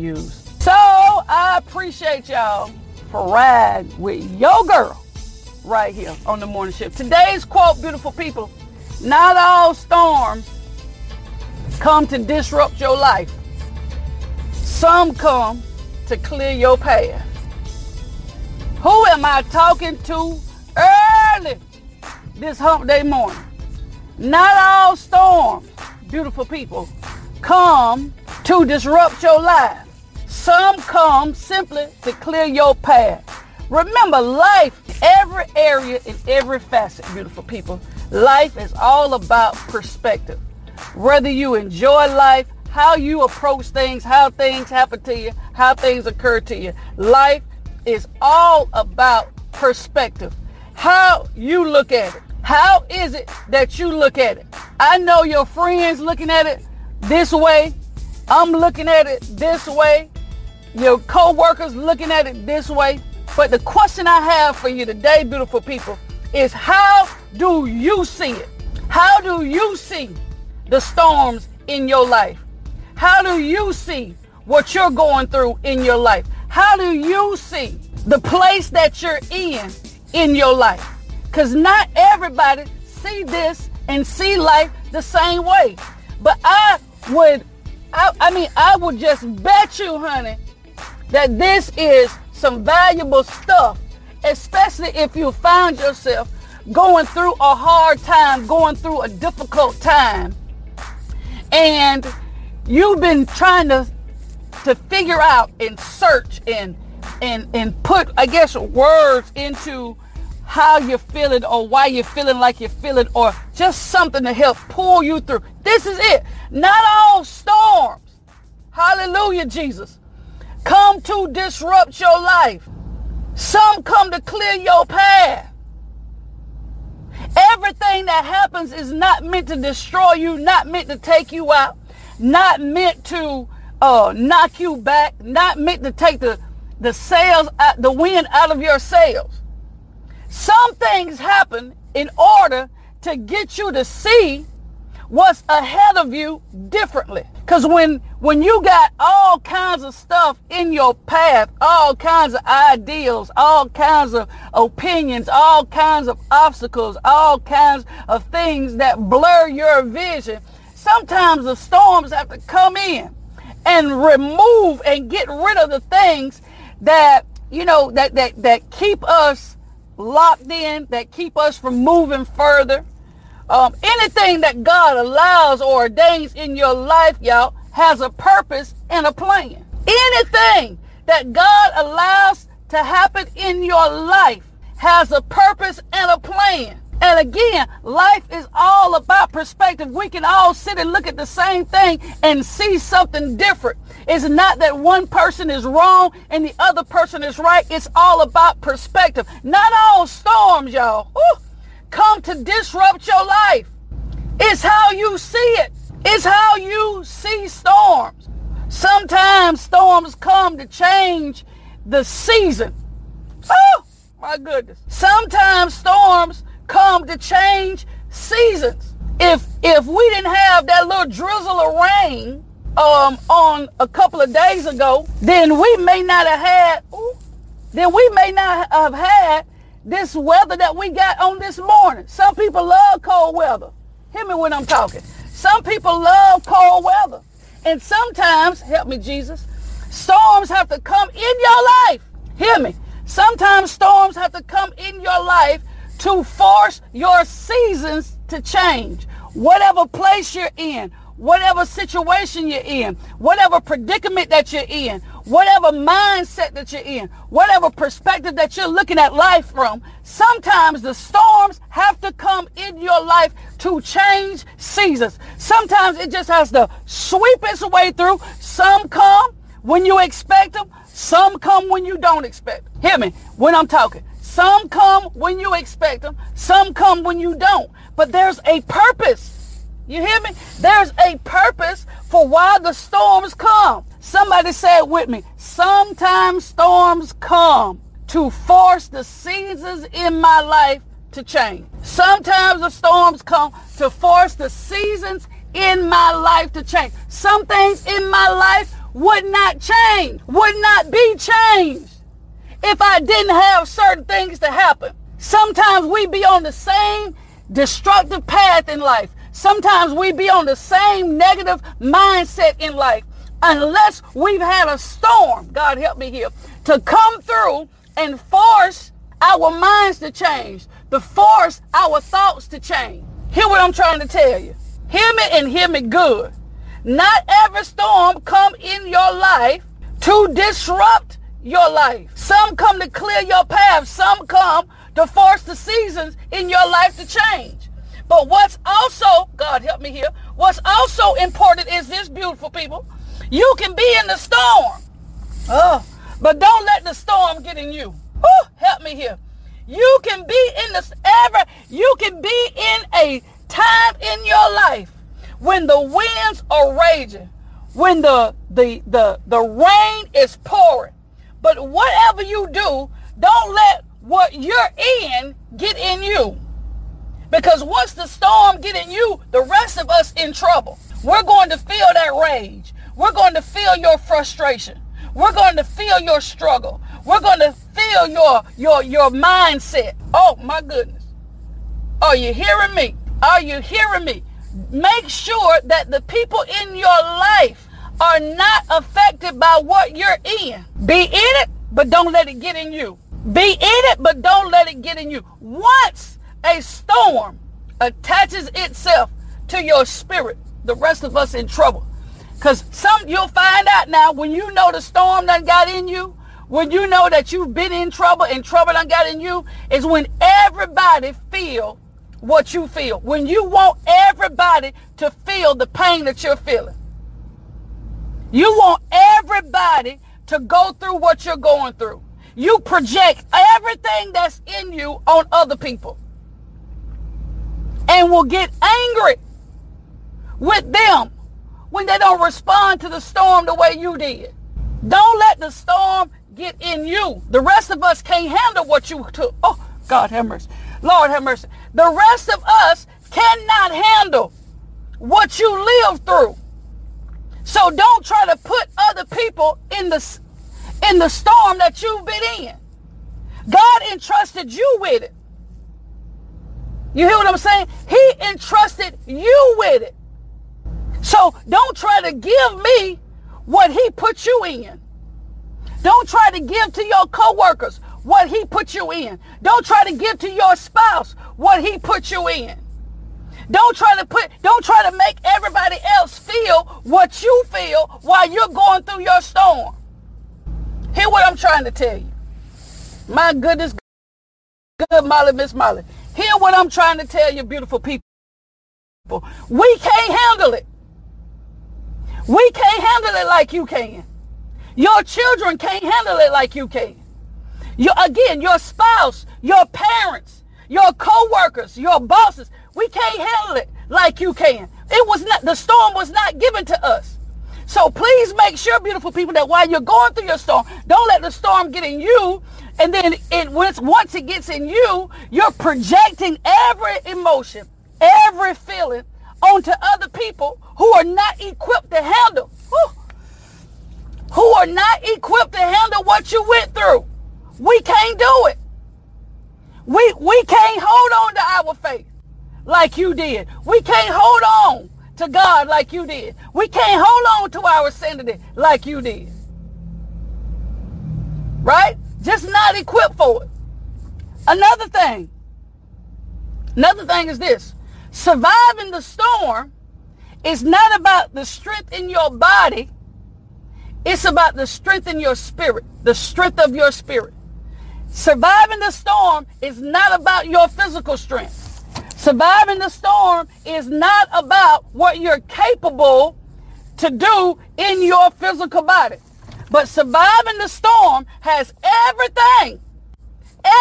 use. So I appreciate y'all for riding with your girl right here on the morning shift. Today's quote, beautiful people, not all storms come to disrupt your life. Some come to clear your path. Who am I talking to early this hump day morning? Not all storms, beautiful people, come to disrupt your life. Some come simply to clear your path. Remember, life, every area in every facet, beautiful people, life is all about perspective. Whether you enjoy life, how you approach things, how things happen to you, how things occur to you. Life is all about perspective. How you look at it. How is it that you look at it? I know your friends looking at it this way. I'm looking at it this way. Your co-workers looking at it this way. But the question I have for you today, beautiful people, is how do you see it? How do you see the storms in your life? How do you see what you're going through in your life? How do you see the place that you're in in your life? Because not everybody see this and see life the same way. But I would, I, I mean, I would just bet you, honey, that this is some valuable stuff, especially if you find yourself going through a hard time, going through a difficult time, and you've been trying to to figure out and search and and and put I guess words into how you're feeling or why you're feeling like you're feeling or just something to help pull you through. This is it. Not all storms. Hallelujah, Jesus. Come to disrupt your life. Some come to clear your path. Everything that happens is not meant to destroy you, not meant to take you out, not meant to uh, knock you back, not meant to take the, the sails, out, the wind out of your sails. Some things happen in order to get you to see what's ahead of you differently. Because when, when you got all kinds of stuff in your path, all kinds of ideals, all kinds of opinions, all kinds of obstacles, all kinds of things that blur your vision, sometimes the storms have to come in and remove and get rid of the things that, you know, that, that, that keep us locked in, that keep us from moving further. Um, anything that God allows or ordains in your life, y'all, has a purpose and a plan. Anything that God allows to happen in your life has a purpose and a plan. And again, life is all about perspective. We can all sit and look at the same thing and see something different. It's not that one person is wrong and the other person is right. It's all about perspective. Not all storms, y'all, come to disrupt your life. It's how you see it. It's how you see storms. Sometimes storms come to change the season. Oh, my goodness. Sometimes storms come to change seasons. If if we didn't have that little drizzle of rain um, on a couple of days ago, then we may not have had ooh, then we may not have had this weather that we got on this morning. Some people love cold weather. Hear me when I'm talking. Some people love cold weather. And sometimes, help me Jesus, storms have to come in your life. Hear me. Sometimes storms have to come in your life to force your seasons to change. Whatever place you're in, whatever situation you're in, whatever predicament that you're in, whatever mindset that you're in, whatever perspective that you're looking at life from, sometimes the storms have to come in your life to change seasons. Sometimes it just has to sweep its way through. Some come when you expect them. Some come when you don't expect. Them. Hear me when I'm talking. Some come when you expect them. Some come when you don't. But there's a purpose. You hear me? There's a purpose for why the storms come. Somebody say it with me. Sometimes storms come to force the seasons in my life to change. Sometimes the storms come to force the seasons in my life to change. Some things in my life would not change, would not be changed if I didn't have certain things to happen. Sometimes we be on the same destructive path in life. Sometimes we be on the same negative mindset in life unless we've had a storm, God help me here, to come through and force our minds to change, to force our thoughts to change. Hear what I'm trying to tell you. Hear me and hear me good. Not every storm come in your life to disrupt your life. Some come to clear your path. Some come to force the seasons in your life to change. But what's also, God help me here, what's also important is this, beautiful people. You can be in the storm. Oh, but don't let the storm get in you. Help me here. You can be in the ever, you can be in a time in your life when the winds are raging, when the the the the rain is pouring. But whatever you do, don't let what you're in get in you. Because once the storm get in you, the rest of us in trouble. We're going to feel that rage. We're going to feel your frustration. We're going to feel your struggle. We're going to feel your your your mindset. Oh my goodness. Are you hearing me? Are you hearing me? Make sure that the people in your life are not affected by what you're in. Be in it, but don't let it get in you. Be in it, but don't let it get in you. Once a storm attaches itself to your spirit, the rest of us in trouble. Because some you'll find out now when you know the storm done got in you, when you know that you've been in trouble and trouble done got in you, is when everybody feel what you feel. When you want everybody to feel the pain that you're feeling. You want everybody to go through what you're going through. You project everything that's in you on other people. And will get angry with them when they don't respond to the storm the way you did. Don't let the storm get in you. The rest of us can't handle what you took. Oh, God have mercy. Lord have mercy. The rest of us cannot handle what you live through. So don't try to put other people in the in the storm that you've been in. God entrusted you with it. You hear what I'm saying? He entrusted you with it. So don't try to give me what he put you in. Don't try to give to your coworkers what he put you in. Don't try to give to your spouse what he put you in. Don't try to put, don't try to make everybody else feel what you feel while you're going through your storm. Hear what I'm trying to tell you. My goodness, good Molly, Miss Molly. Hear what I'm trying to tell you, beautiful people. We can't handle it. We can't handle it like you can. Your children can't handle it like you can. Your, again, your spouse, your parents, your co-workers, your bosses, we can't handle it like you can. It was not, the storm was not given to us. So please make sure, beautiful people, that while you're going through your storm, don't let the storm get in you. And then it, once it gets in you, you're projecting every emotion, every feeling onto other people who are not equipped to handle, who are not equipped to handle what you went through. We can't do it. We, we can't hold on to our faith like you did. We can't hold on to God like you did. We can't hold on to our sanity like you did. Right? Just not equipped for it. Another thing. Another thing is this. Surviving the storm is not about the strength in your body. It's about the strength in your spirit, the strength of your spirit. Surviving the storm is not about your physical strength. Surviving the storm is not about what you're capable to do in your physical body. But surviving the storm has everything,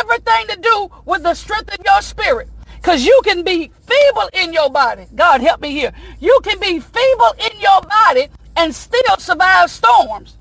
everything to do with the strength of your spirit. Because you can be feeble in your body. God help me here. You can be feeble in your body and still survive storms.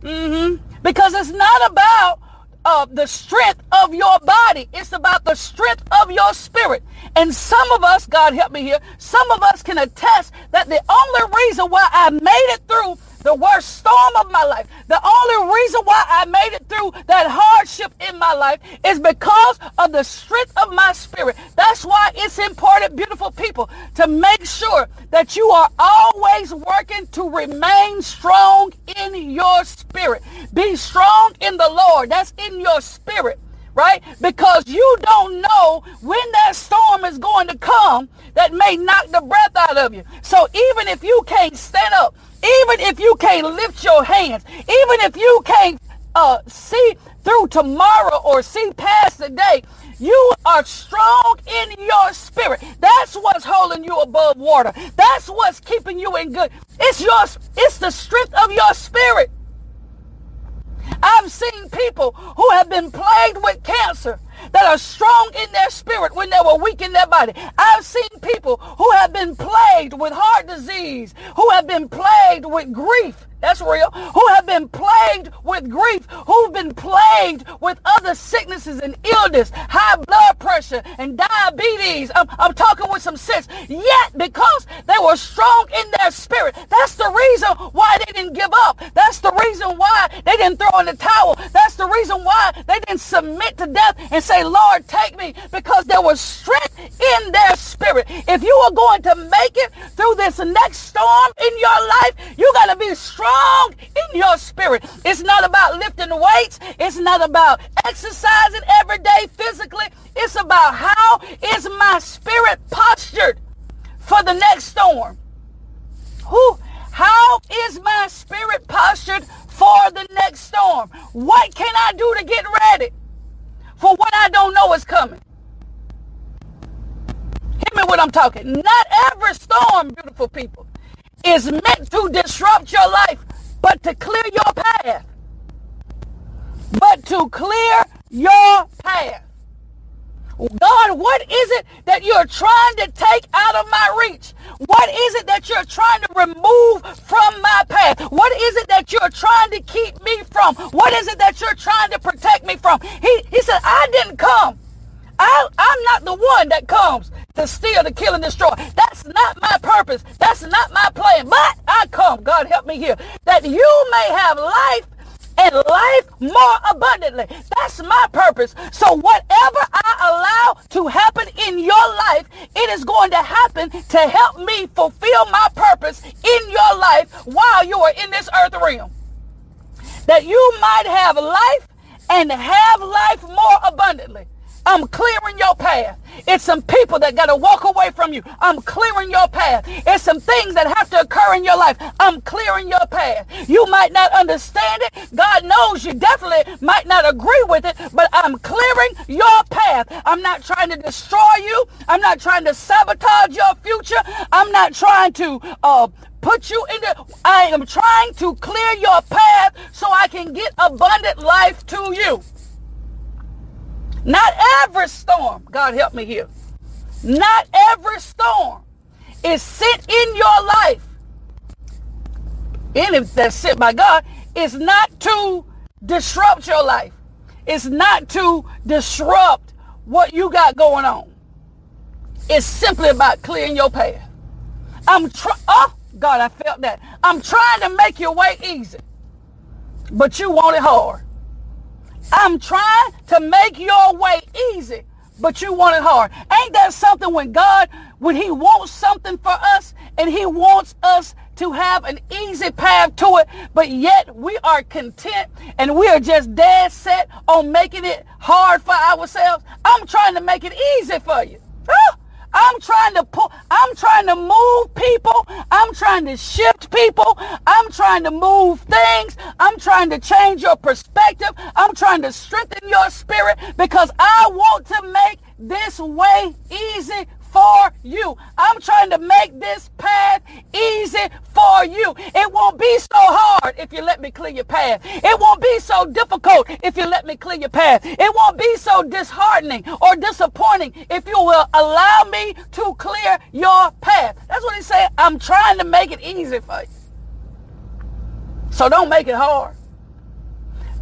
Mm-hmm. Because it's not about uh, the strength of your body. It's about the strength of your spirit. And some of us, God help me here, some of us can attest that the only reason why I made it through the worst storm of my life. The only reason why I made it through that hardship in my life is because of the strength of my spirit. That's why it's important, beautiful people, to make sure that you are always working to remain strong in your spirit. Be strong in the Lord. That's in your spirit right? Because you don't know when that storm is going to come that may knock the breath out of you. So even if you can't stand up, even if you can't lift your hands, even if you can't uh, see through tomorrow or see past the day, you are strong in your spirit. That's what's holding you above water. That's what's keeping you in good. It's your, it's the strength of your spirit. I've seen people who have been plagued with cancer that are strong in their spirit when they were weak in their body. I've seen people who have been plagued with heart disease, who have been plagued with grief, that's real. Who have been plagued with grief, who've been plagued with other sicknesses and illness, high blood pressure and diabetes. I'm, I'm talking with some sense. Yet, because they were strong in their spirit, that's the reason didn't give up. That's the reason why they didn't throw in the towel. That's the reason why they didn't submit to death and say, Lord, take me, because there was strength in their spirit. If you are going to make it through this next storm in your life, you got to be strong in your spirit. It's not about lifting weights. It's not about exercising every day physically. It's about how is my spirit postured for the next storm. Who? How is my spirit postured for the next storm? What can I do to get ready for what I don't know is coming? Hear me what I'm talking. Not every storm, beautiful people, is meant to disrupt your life, but to clear your path. But to clear your path. God, what is it that you're trying to take out of my reach? What is it that you're trying to remove from my path? What is it that you're trying to keep me from? What is it that you're trying to protect me from? He, he said, I didn't come. I, I'm not the one that comes to steal, to kill, and destroy. That's not my purpose. That's not my plan. But I come, God help me here, that you may have life and life more abundantly. That's my purpose. So whatever I allow to happen in your life, it is going to happen to help me fulfill my purpose in your life while you are in this earth realm. That you might have life and have life more abundantly. I'm clearing your path. It's some people that got to walk away from you. I'm clearing your path. It's some things that have to occur in your life. I'm clearing your path. You might not understand it. God knows you definitely might not agree with it, but I'm clearing your path. I'm not trying to destroy you. I'm not trying to sabotage your future. I'm not trying to uh, put you in into, I am trying to clear your path so I can get abundant life to. Not every storm, God help me here. Not every storm is sent in your life. Any that's sent by God is not to disrupt your life. It's not to disrupt what you got going on. It's simply about clearing your path. I'm trying, oh, God, I felt that. I'm trying to make your way easy, but you want it hard. I'm trying to make your way easy, but you want it hard. Ain't that something when God, when he wants something for us and he wants us to have an easy path to it, but yet we are content and we are just dead set on making it hard for ourselves. I'm trying to make it easy for you. Ah! I'm trying to pull, I'm trying to move people. I'm trying to shift people. I'm trying to move things. I'm trying to change your perspective. I'm trying to strengthen your spirit because I want to make this way easy for you. I'm trying to make this path easy for you. It won't be so hard if you let me clear your path. It won't be so difficult if you let me clear your path. It won't be so disheartening or disappointing if you will allow me to clear your path. That's what he said. I'm trying to make it easy for you. So don't make it hard.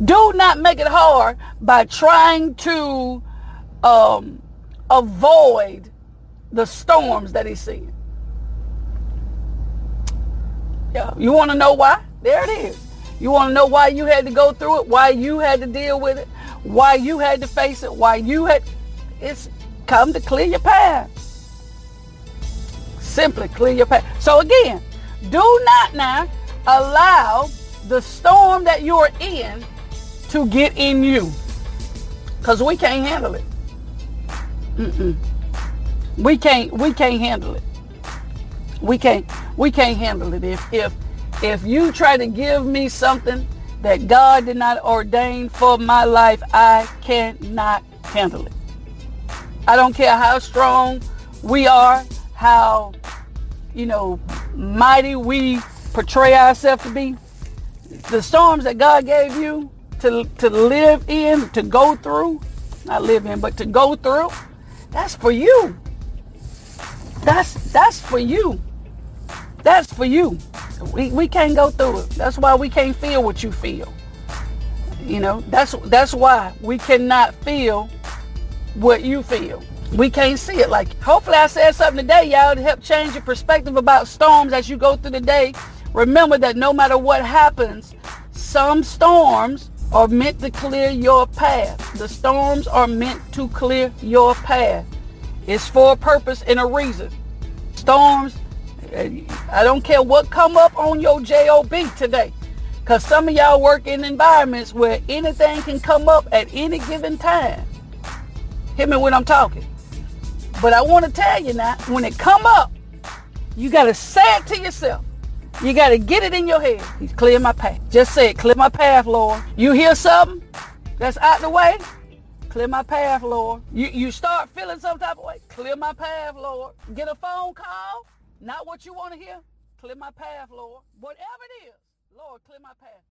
Do not make it hard by trying to um, avoid the storms that he's seeing. Yeah, you want to know why? There it is. You want to know why you had to go through it, why you had to deal with it, why you had to face it, why you had it's come to clear your path. Simply clear your path. So again, do not now allow the storm that you're in to get in you. Because we can't handle it. Mm-mm. We can't we can't handle it. We can't we can't handle it. If if if you try to give me something that God did not ordain for my life, I cannot handle it. I don't care how strong we are, how you know mighty we portray ourselves to be. The storms that God gave you to to live in, to go through, not live in, but to go through, that's for you. That's that's for you. That's for you. We, we can't go through it. That's why we can't feel what you feel. You know, that's that's why we cannot feel what you feel. We can't see it like hopefully I said something today, y'all, to help change your perspective about storms as you go through the day. Remember that no matter what happens, some storms are meant to clear your path. The storms are meant to clear your path. It's for a purpose and a reason. Storms, I don't care what come up on your job today. Because some of y'all work in environments where anything can come up at any given time. Hear me when I'm talking. But I want to tell you now, when it come up, you got to say it to yourself. You got to get it in your head. He's clear my path. Just say it. Clear my path, Lord. You hear something that's out the way? Clear my path, Lord. You, you start feeling some type of way. Clear my path, Lord. Get a phone call. Not what you want to hear. Clear my path, Lord. Whatever it is, Lord, clear my path.